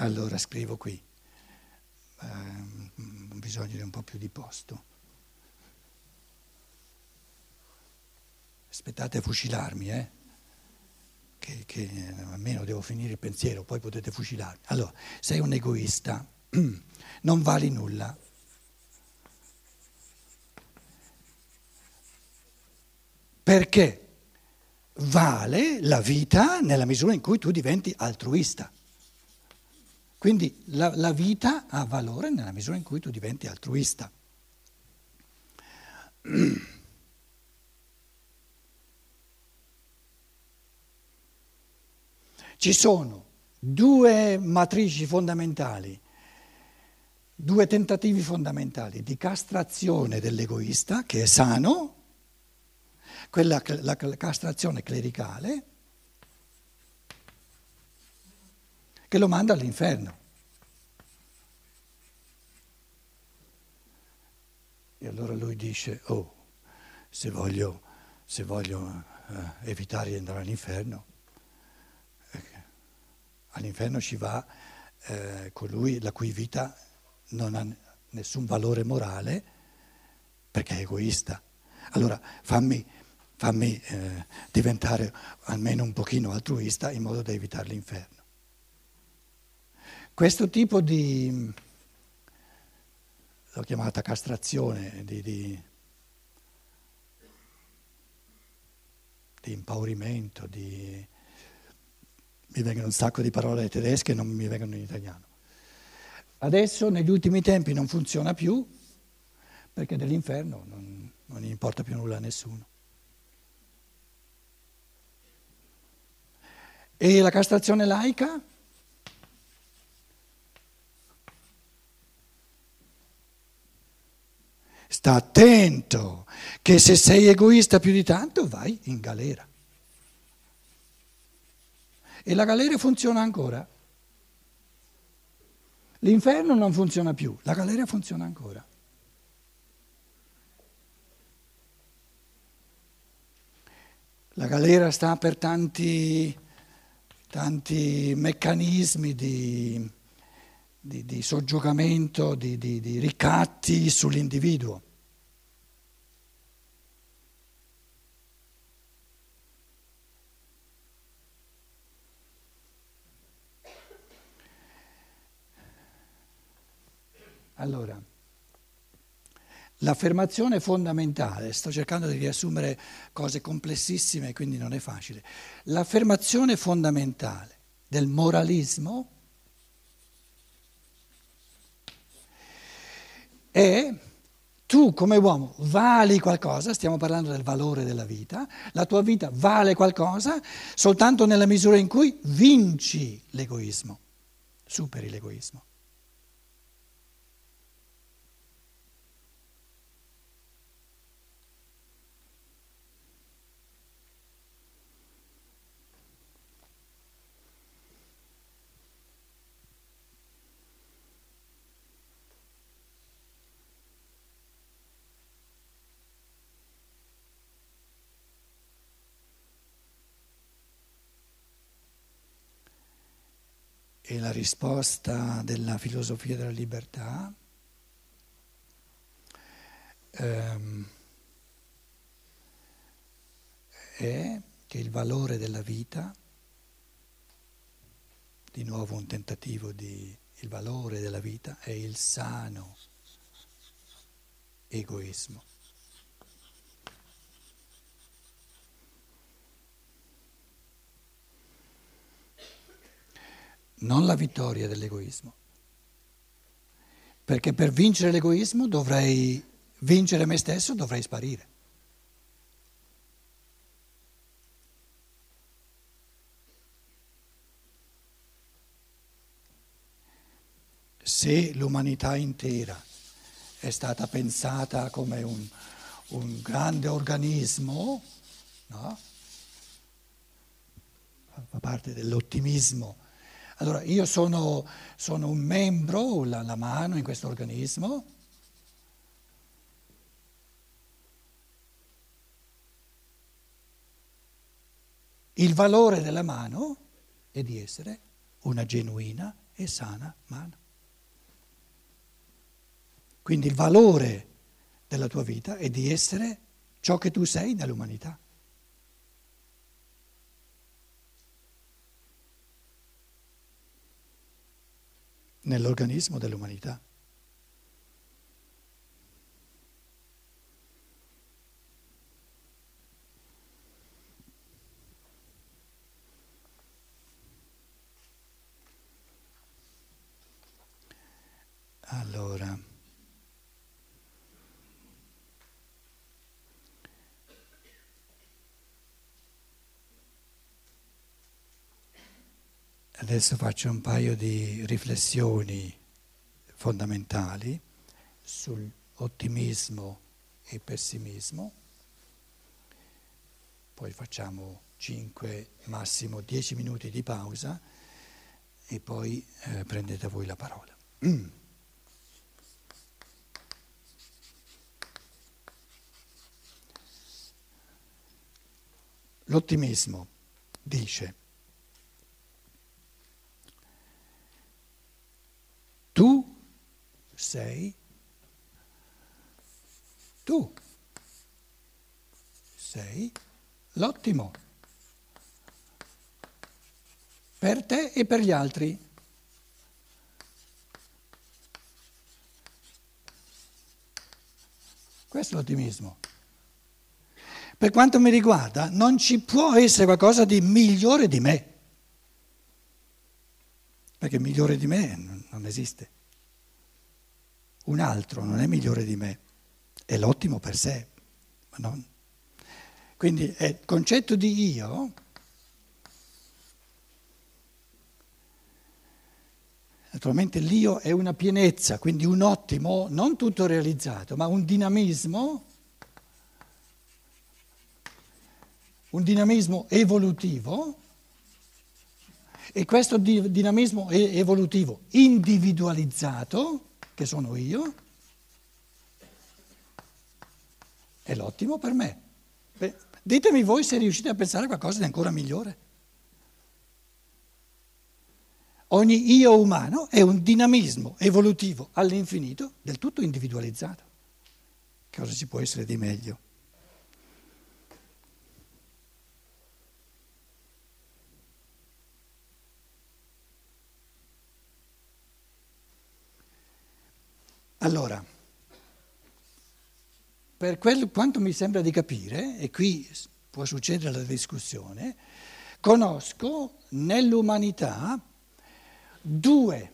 Allora scrivo qui, eh, bisogno di un po' più di posto. Aspettate a fucilarmi, eh? che, che almeno devo finire il pensiero, poi potete fucilarmi. Allora, sei un egoista, non vali nulla. Perché vale la vita nella misura in cui tu diventi altruista. Quindi la, la, vita ha valore nella misura in cui tu diventi altruista. Ci sono due matrici fondamentali, due tentativi fondamentali di castrazione dell'egoista, che è sano, quella, la castrazione clericale, che lo manda all'inferno. E allora lui dice, oh, se voglio, se voglio eh, evitare di andare all'inferno, eh, all'inferno ci va eh, colui la cui vita non ha nessun valore morale perché è egoista. Allora fammi, fammi eh, diventare almeno un pochino altruista in modo da evitare l'inferno. Questo tipo di, l'ho chiamata castrazione, di, di, di impaurimento, di, mi vengono un sacco di parole tedesche e non mi vengono in italiano. Adesso negli ultimi tempi non funziona più perché dell'inferno non, non importa più nulla a nessuno. E la castrazione laica? Sta attento che se sei egoista più di tanto vai in galera. E la galera funziona ancora. L'inferno non funziona più, la galera funziona ancora. La galera sta per tanti, tanti meccanismi di di, di soggiogamento, di, di, di ricatti sull'individuo. Allora, l'affermazione fondamentale, sto cercando di riassumere cose complessissime, quindi non è facile, l'affermazione fondamentale del moralismo E tu come uomo vali qualcosa, stiamo parlando del valore della vita, la tua vita vale qualcosa soltanto nella misura in cui vinci l'egoismo, superi l'egoismo. E la risposta della filosofia della libertà ehm, è che il valore della vita, di nuovo un tentativo di il valore della vita è il sano egoismo. Non la vittoria dell'egoismo. Perché per vincere l'egoismo dovrei vincere me stesso, dovrei sparire. Se l'umanità intera è stata pensata come un, un grande organismo, no? fa parte dell'ottimismo allora, io sono, sono un membro, la, la mano in questo organismo, il valore della mano è di essere una genuina e sana mano. Quindi il valore della tua vita è di essere ciò che tu sei nell'umanità. Nell'organismo dell'umanità. Allora, adesso faccio un paio di riflessioni fondamentali sull'ottimismo e pessimismo, poi facciamo 5, massimo 10 minuti di pausa e poi eh, prendete voi la parola. L'ottimismo dice, tu sei tu, sei l'ottimo per te e per gli altri. Questo è l'ottimismo. Per quanto mi riguarda, non ci può essere qualcosa di migliore di me, perché migliore di me non esiste. Un altro non è migliore di me, è l'ottimo per sé, non. Quindi il concetto di io Naturalmente l'io è una pienezza, quindi un ottimo, non tutto realizzato, ma un dinamismo un dinamismo evolutivo e questo dinamismo evolutivo individualizzato, che sono io, è l'ottimo per me. Ditemi voi se riuscite a pensare a qualcosa di ancora migliore. Ogni io umano è un dinamismo evolutivo all'infinito del tutto individualizzato. Cosa ci può essere di meglio? Allora, per quel, quanto mi sembra di capire, e qui può succedere la discussione, conosco nell'umanità due,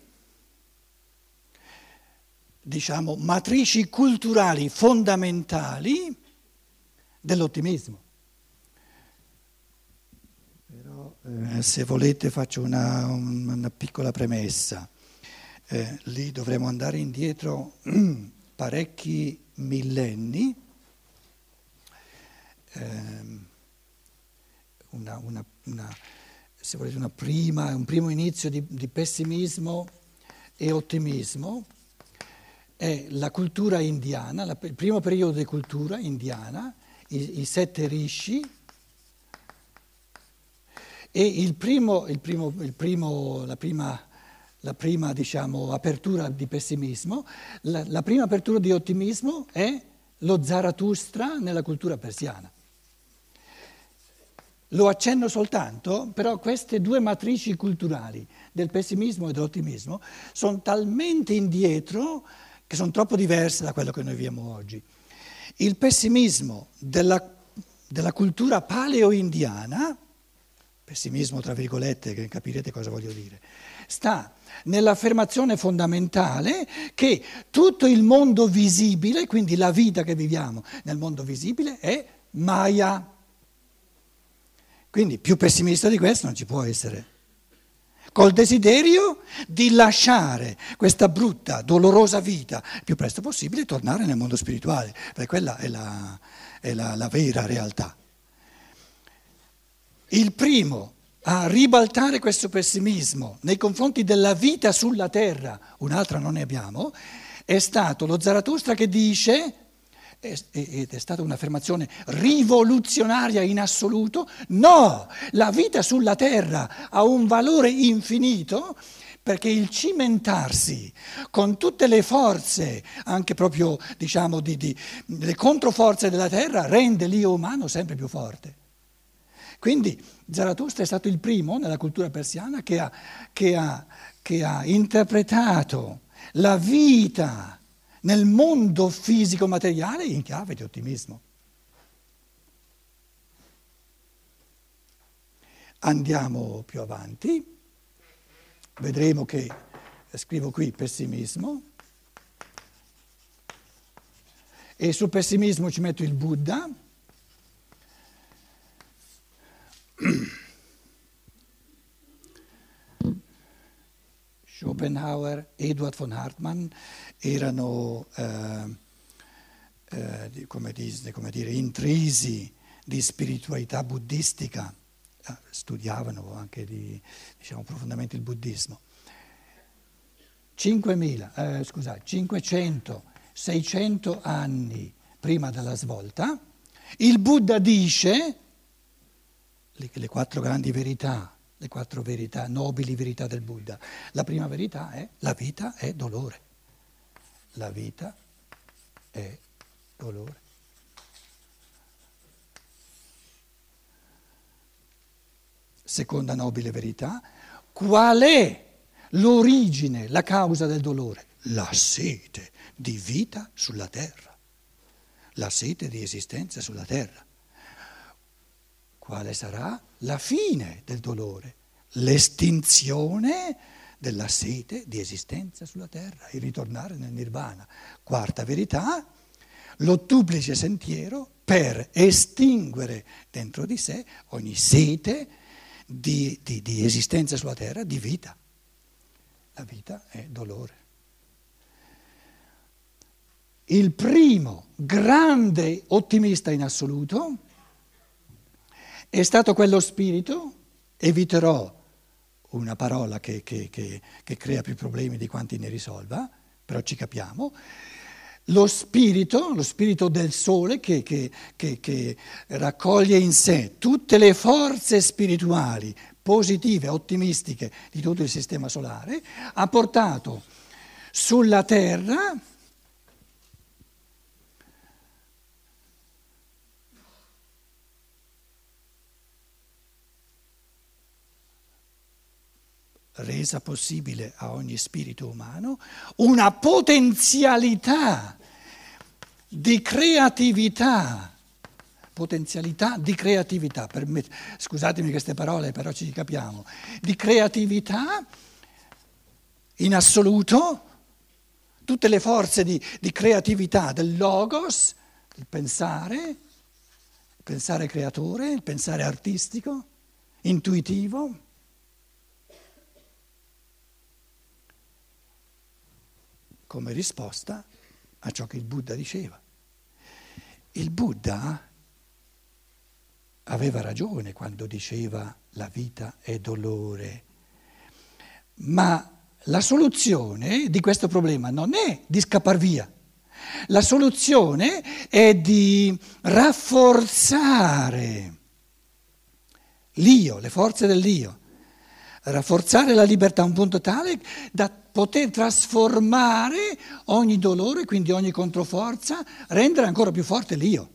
diciamo, matrici culturali fondamentali dell'ottimismo. Però, eh, se volete, faccio una, una piccola premessa eh, lì dovremo andare indietro parecchi millenni, eh, una, una, una, se volete prima, un primo inizio di, di pessimismo e ottimismo. È la cultura indiana, la, il primo periodo di cultura indiana, i, i sette rishi, e il primo, il primo, il primo, la prima la prima diciamo, apertura di pessimismo, la, la prima apertura di ottimismo è lo Zarathustra nella cultura persiana. Lo accenno soltanto, però queste due matrici culturali del pessimismo e dell'ottimismo sono talmente indietro che sono troppo diverse da quello che noi viviamo oggi. Il pessimismo della, della cultura paleo-indiana, pessimismo tra virgolette, che capirete cosa voglio dire, sta nell'affermazione fondamentale che tutto il mondo visibile, quindi la vita che viviamo nel mondo visibile, è Maya. Quindi più pessimista di questo non ci può essere. Col desiderio di lasciare questa brutta, dolorosa vita il più presto possibile e tornare nel mondo spirituale, perché quella è la, è la, la vera realtà. Il primo a ribaltare questo pessimismo nei confronti della vita sulla terra, un'altra non ne abbiamo, è stato lo Zarathustra che dice, ed è stata un'affermazione rivoluzionaria in assoluto, no, la vita sulla terra ha un valore infinito perché il cimentarsi con tutte le forze, anche proprio diciamo di, di, le controforze della terra, rende l'io umano sempre più forte. Quindi Zarathustra è stato il primo nella cultura persiana che ha, che ha, che ha interpretato la vita nel mondo fisico materiale in chiave di ottimismo. Andiamo più avanti, vedremo che, scrivo qui pessimismo, e sul pessimismo ci metto il Buddha. Schopenhauer, Eduard von Hartmann erano eh, eh, come, dire, come dire, intrisi di spiritualità buddistica Ah, studiavano anche di, diciamo, profondamente il buddismo. 5.000, eh, scusate, 500, 600 anni prima della svolta, il Buddha dice le, le quattro grandi verità, le quattro verità, nobili verità del Buddha. La prima verità è la vita è dolore. La vita è dolore. seconda nobile verità, qual è l'origine, la causa del dolore? La sete di vita sulla terra, la sete di esistenza sulla terra. Quale sarà la fine del dolore? L'estinzione della sete di esistenza sulla terra, il ritornare nel nirvana. Quarta verità, l'ottuplice sentiero per estinguere dentro di sé ogni sete di, di, di esistenza sulla terra, di vita. La vita è dolore. Il primo grande ottimista in assoluto è stato quello spirito, eviterò una parola che, che, che, che, crea più problemi di quanti ne risolva, però ci capiamo, lo spirito, lo spirito del sole che, che, che, che raccoglie in sé tutte le forze spirituali positive, ottimistiche di tutto il sistema solare, ha portato sulla Terra resa possibile a ogni spirito umano una potenzialità di creatività, potenzialità di creatività, permet- scusatemi queste parole però ci capiamo, di creatività in assoluto, tutte le forze di, di creatività del logos, il pensare, il pensare creatore, il pensare artistico, intuitivo, come risposta a ciò che il Buddha diceva. Il Buddha aveva ragione quando diceva la vita è dolore, ma la soluzione di questo problema non è di scappare via, la soluzione è di rafforzare l'io, le forze dell'io, rafforzare la libertà a un punto tale da poter trasformare ogni dolore, quindi ogni controforza, rendere ancora più forte l'io.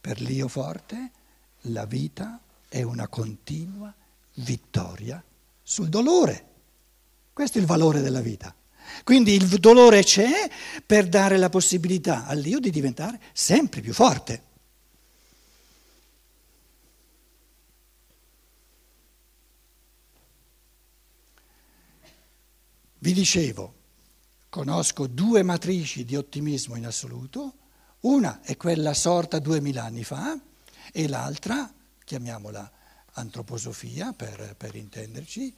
Per l'io forte la vita è una continua vittoria sul dolore. Questo è il valore della vita. Quindi il dolore c'è per dare la possibilità all'io di diventare sempre più forte. Vi dicevo, conosco due matrici di ottimismo in assoluto, una è quella sorta duemila anni fa e l'altra, chiamiamola antroposofia per, per intenderci,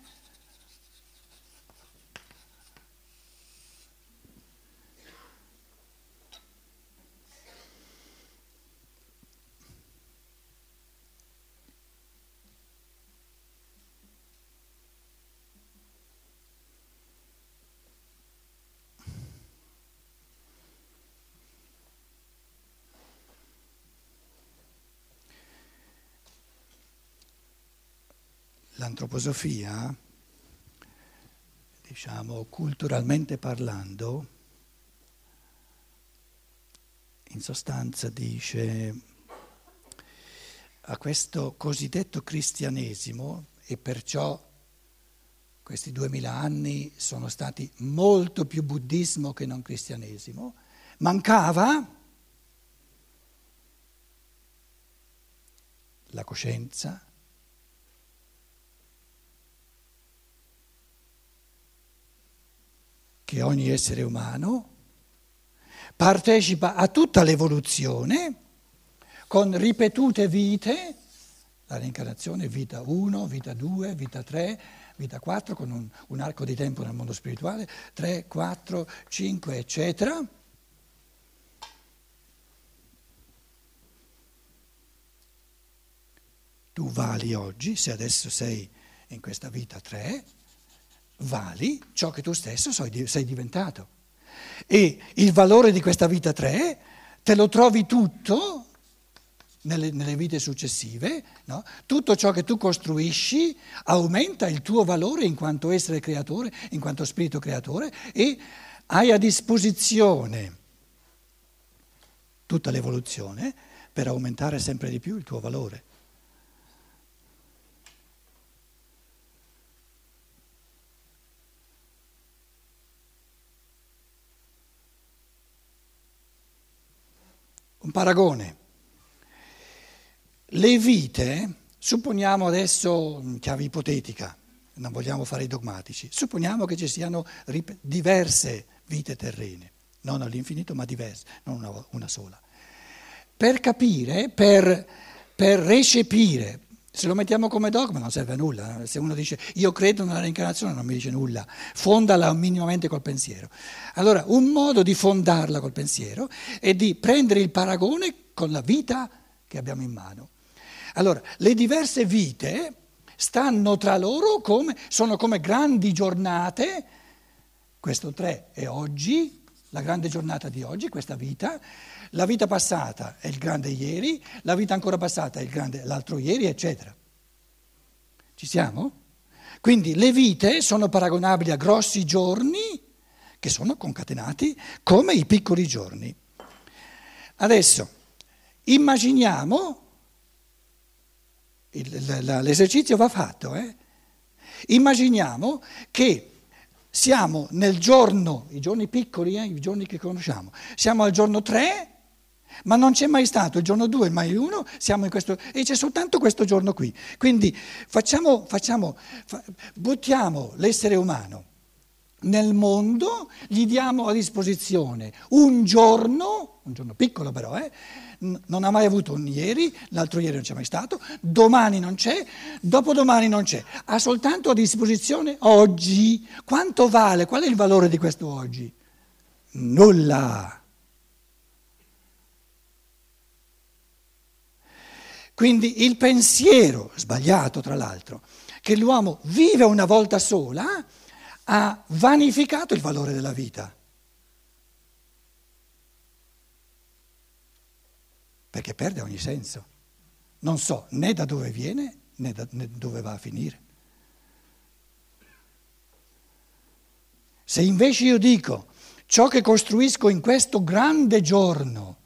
l'antroposofia, diciamo culturalmente parlando, in sostanza dice a questo cosiddetto cristianesimo e perciò questi duemila anni sono stati molto più buddismo che non cristianesimo, mancava la coscienza, che ogni essere umano partecipa a tutta l'evoluzione con ripetute vite, la reincarnazione vita 1, vita 2, vita 3, vita 4, con un, un arco di tempo nel mondo spirituale, 3, 4, 5, eccetera. Tu vali oggi, se adesso sei in questa vita 3, vali ciò che tu stesso sei diventato. E il valore di questa vita 3 te lo trovi tutto nelle, nelle vite successive, no? tutto ciò che tu costruisci aumenta il tuo valore in quanto essere creatore, in quanto spirito creatore e hai a disposizione tutta l'evoluzione per aumentare sempre di più il tuo valore. Un paragone. Le vite, supponiamo adesso, chiave ipotetica, non vogliamo fare i dogmatici, supponiamo che ci siano diverse vite terrene, non all'infinito ma diverse, non una, una sola. Per capire, per, per recepire, se lo mettiamo come dogma non serve a nulla, se uno dice io credo nella reincarnazione non mi dice nulla, fondala minimamente col pensiero. Allora un modo di fondarla col pensiero è di prendere il paragone con la vita che abbiamo in mano. Allora le diverse vite stanno tra loro come, sono come grandi giornate, questo tre è oggi, la grande giornata di oggi, questa vita, la vita passata è il grande ieri, la vita ancora passata è il grande l'altro ieri, eccetera. Ci siamo? Quindi le vite sono paragonabili a grossi giorni che sono concatenati come i piccoli giorni. Adesso immaginiamo, l'esercizio va fatto, eh? immaginiamo che siamo nel giorno, i giorni piccoli, eh, i giorni che conosciamo, siamo al giorno 3 ma non c'è mai stato il giorno 2, mai uno, siamo in questo, e c'è soltanto questo giorno qui. Quindi facciamo, facciamo, fa, buttiamo l'essere umano nel mondo, gli diamo a disposizione un giorno, un giorno piccolo però, eh, non ha mai avuto un ieri, l'altro ieri non c'è mai stato, domani non c'è, dopodomani non c'è, ha soltanto a disposizione oggi. Quanto vale? Qual è il valore di questo oggi? Nulla. Quindi il pensiero, sbagliato tra l'altro, che l'uomo vive una volta sola, ha vanificato il valore della vita. Perché perde ogni senso. Non so né da dove viene né da né dove va a finire. Se invece io dico ciò che costruisco in questo grande giorno,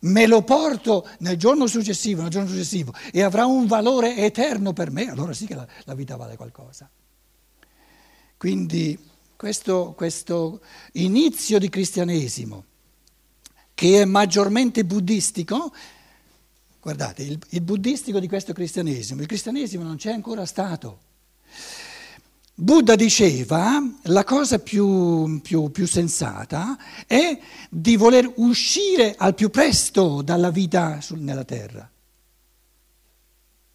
me lo porto nel giorno successivo, nel giorno successivo e avrà un valore eterno per me, allora sì che la, la vita vale qualcosa. Quindi questo, questo inizio di cristianesimo, che è maggiormente buddistico, guardate, il, il buddistico di questo cristianesimo, il cristianesimo non c'è ancora stato. Buddha diceva la cosa più, più, più, sensata è di voler uscire al più presto dalla vita sul, nella terra.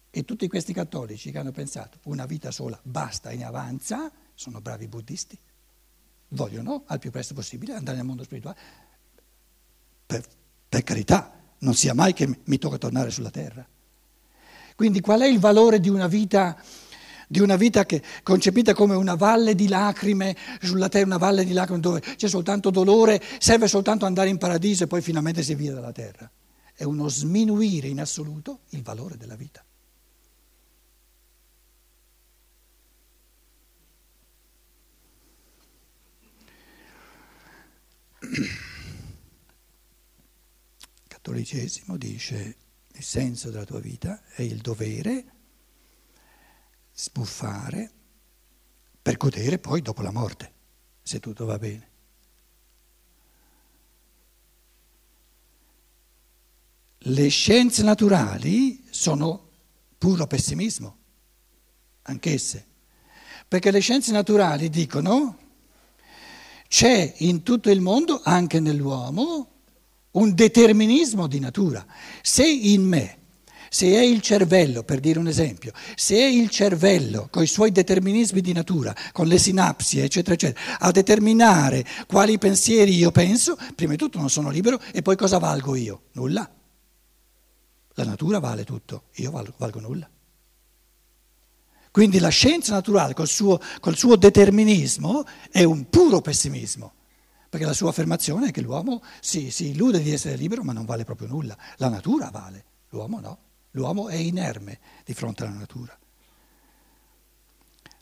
E tutti questi cattolici che hanno pensato una vita sola basta ne avanza, sono bravi buddisti, vogliono al più presto possibile andare nel mondo spirituale per, per carità, non sia mai che mi tocca tornare sulla terra. Quindi qual è il valore di una vita, di una vita che, concepita come una valle di lacrime sulla terra, una valle di lacrime dove c'è soltanto dolore, serve soltanto andare in paradiso e poi finalmente si è via dalla terra? È uno sminuire in assoluto il valore della vita. cattolicesimo dice il senso della tua vita è il dovere sbuffare per godere poi dopo la morte, se tutto va bene. Le scienze naturali sono puro pessimismo, anch'esse, perché le scienze naturali dicono c'è in tutto il mondo, anche nell'uomo, un determinismo di natura. Se in me, se è il cervello, per dire un esempio, se è il cervello con i suoi determinismi di natura, con le sinapsi, eccetera, eccetera, a determinare quali pensieri io penso, prima di tutto non sono libero e poi cosa valgo io? Nulla. La natura vale tutto, io valgo, valgo nulla. Quindi la scienza naturale col suo, col suo determinismo è un puro pessimismo, perché la sua affermazione è che l'uomo si, si illude di essere libero ma non vale proprio nulla. La natura vale, l'uomo no, l'uomo è inerme di fronte alla natura.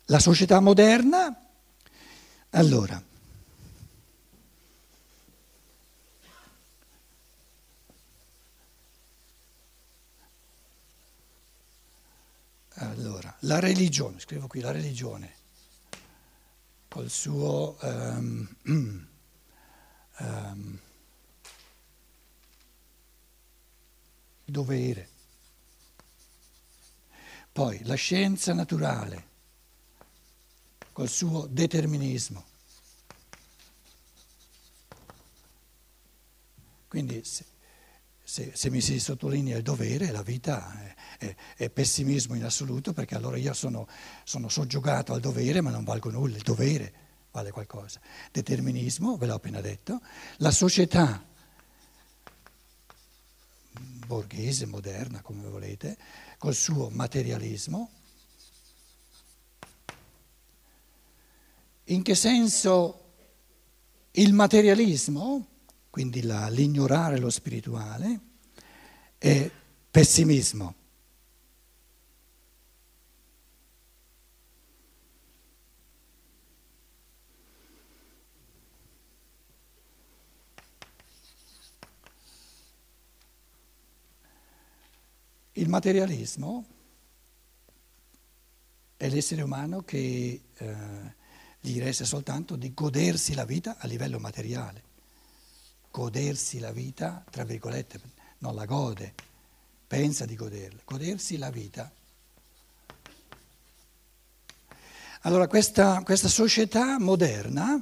La società moderna, allora, Allora, la religione, scrivo qui la religione, col suo um, um, dovere. Poi la scienza naturale, col suo determinismo. Quindi se, se, se, mi si sottolinea il dovere, la vita è, è, è pessimismo in assoluto perché allora io sono, sono, soggiogato al dovere ma non valgo nulla, il dovere vale qualcosa. Determinismo, ve l'ho appena detto, la società borghese, moderna come volete, col suo materialismo. In che senso il materialismo? quindi la, l'ignorare lo spirituale, è pessimismo. Materialismo è l'essere umano che eh, gli resta soltanto di godersi la vita a livello materiale godersi la vita, tra virgolette, non la gode, pensa di goderla, godersi la vita. Allora questa, questa società moderna,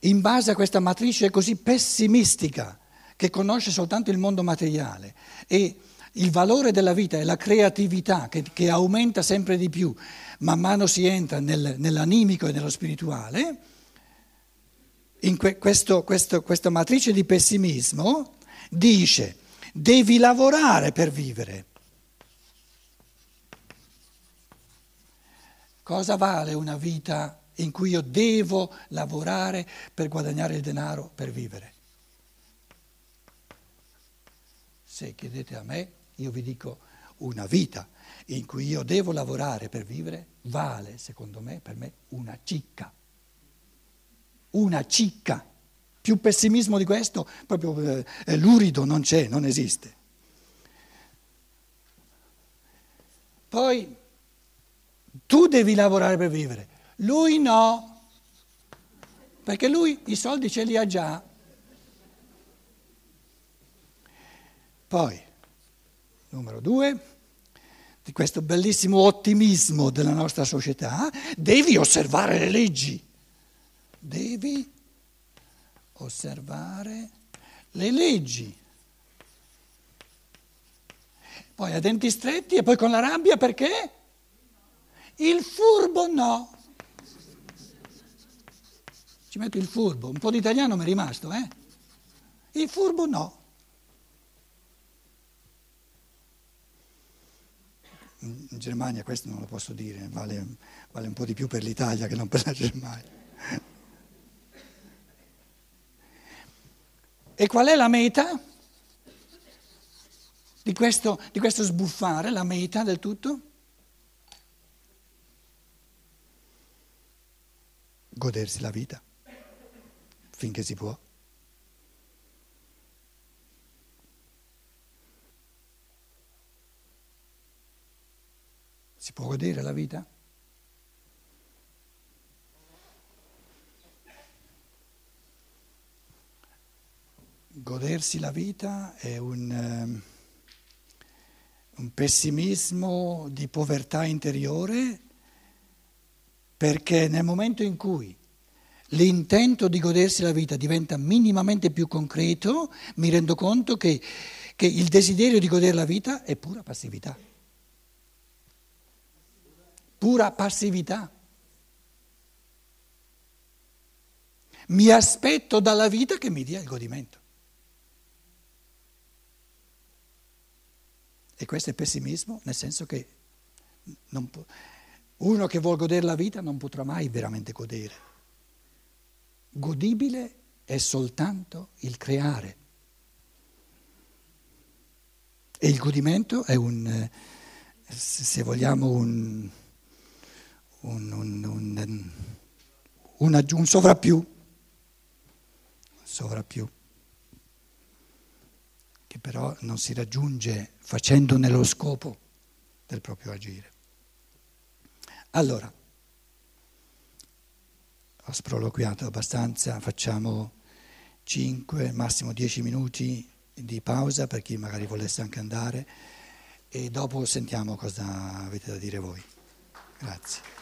in base a questa matrice così pessimistica, che conosce soltanto il mondo materiale e il valore della vita è la creatività che, che aumenta sempre di più, man mano si entra nel, nell'animico e nello spirituale, in que, questo, questo, questa matrice di pessimismo dice devi lavorare per vivere. Cosa vale una vita in cui io devo lavorare per guadagnare il denaro per vivere? Se chiedete a me, io vi dico una vita in cui io devo lavorare per vivere vale, secondo me, per me una cicca una cicca. Più pessimismo di questo, proprio eh, lurido non c'è, non esiste. Poi tu devi lavorare per vivere, lui no, perché lui i soldi ce li ha già. Poi, numero due, di questo bellissimo ottimismo della nostra società, devi osservare le leggi devi osservare le leggi. Poi a denti stretti e poi con la rabbia perché? Il furbo no. Ci metto il furbo, un po' di italiano mi è rimasto, eh? Il furbo no. In Germania questo non lo posso dire, vale, vale un po' di più per l'Italia che non per la Germania. E qual è la meta di questo, di questo sbuffare, la meta del tutto? Godersi la vita, finché si può. Si può godere la vita? Godersi la vita è un, um, un pessimismo di povertà interiore perché nel momento in cui l'intento di godersi la vita diventa minimamente più concreto, mi rendo conto che, che il desiderio di godere la vita è pura passività pura passività. Mi aspetto dalla vita che mi dia il godimento. E questo è pessimismo, nel senso che può, uno che vuole godere la vita non potrà mai veramente godere. Godibile è soltanto il creare. E il godimento è un, se vogliamo, un un, un, un, un, un sovrappiù, sovrappiù, che però non si raggiunge facendone lo scopo del proprio agire. Allora, ho sproloquiato abbastanza, facciamo 5, massimo 10 minuti di pausa per chi magari volesse anche andare e dopo sentiamo cosa avete da dire voi. Grazie.